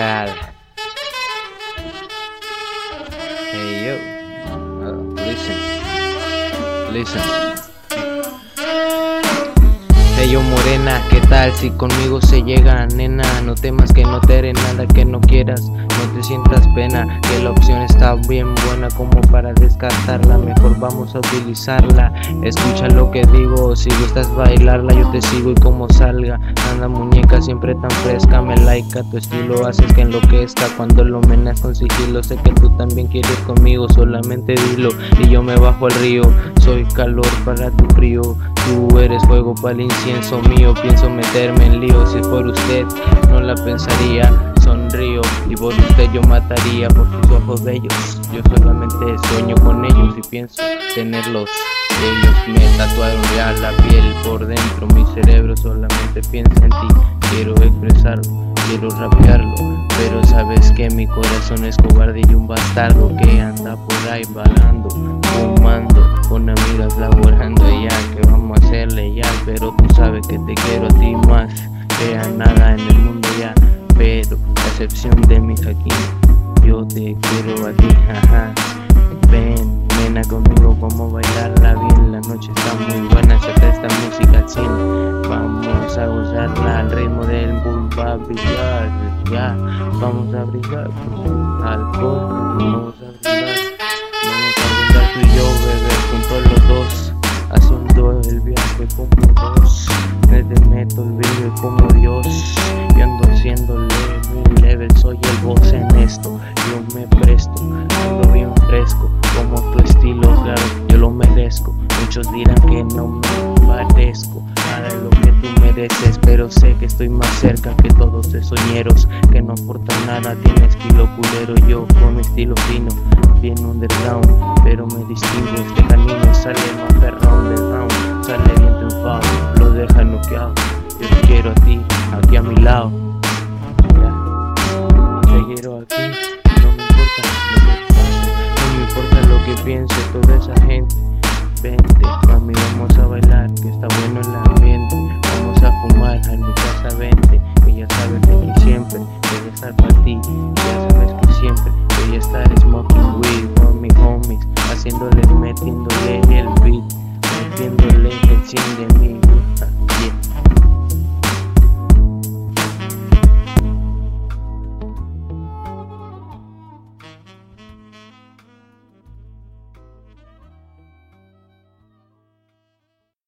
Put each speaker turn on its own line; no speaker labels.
real. Hey yo, uh, listen, listen. ¿Qué tal si conmigo se llega, nena? No temas que no te haré nada que no quieras, no te sientas pena, que la opción está bien buena como para descartarla, mejor vamos a utilizarla. Escucha lo que digo, si gustas bailarla yo te sigo y como salga. Anda muñeca siempre tan fresca, me laica, tu estilo haces que enloquezca cuando lo menas con sigilo. Sé que tú también quieres conmigo, solamente dilo y yo me bajo al río. Soy calor para tu frío, tú eres fuego para el incienso mío. Pienso meterme en lío, si por usted no la pensaría. Sonrío y por usted yo mataría por sus ojos bellos. Yo solamente sueño con ellos y pienso tenerlos. Ellos me tatuaron ya la piel por dentro, mi cerebro solamente piensa en ti. Quiero expresarlo, quiero rapearlo, pero sabes que mi corazón es cobarde y un bastardo que anda por ahí vagando, fumando, con amigas que te quiero a ti más. Que a nada en el mundo ya, pero a excepción de mi aquí, yo te quiero a ti, jaja. Ven, nena conmigo, vamos a bailarla bien, la noche está muy buena, saca esta música al cien, vamos a gozarla al ritmo del bull, va a brillar, ya, vamos a brillar alcohol, vamos a brillar, vive como Dios, y ando haciéndole mi level, soy el boss en esto, yo me presto, ando bien fresco, como tu estilo, claro, yo lo merezco. Muchos dirán que no me parezco para lo que tú mereces, pero sé que estoy más cerca que todos esos ñeros que no aportan nada. Tiene estilo culero, yo con estilo fino, bien underground, pero me distingo. Este camino sale más perrón del round, sale bien triunfado, deja noqueado. Yo te quiero a ti, aquí a mi lado. Te quiero aquí, no me importa lo que pase, no me importa lo que piense toda esa gente. Vente, mami, vamos a bailar, que está bueno el ambiente. Vamos a fumar a mi casa, vente. Que ya sabes que aquí siempre voy a estar para ti. Ya sabes que siempre voy a estar smoking weed con mis homies. Haciéndole, metiéndole el beat, metiéndole el 100 de.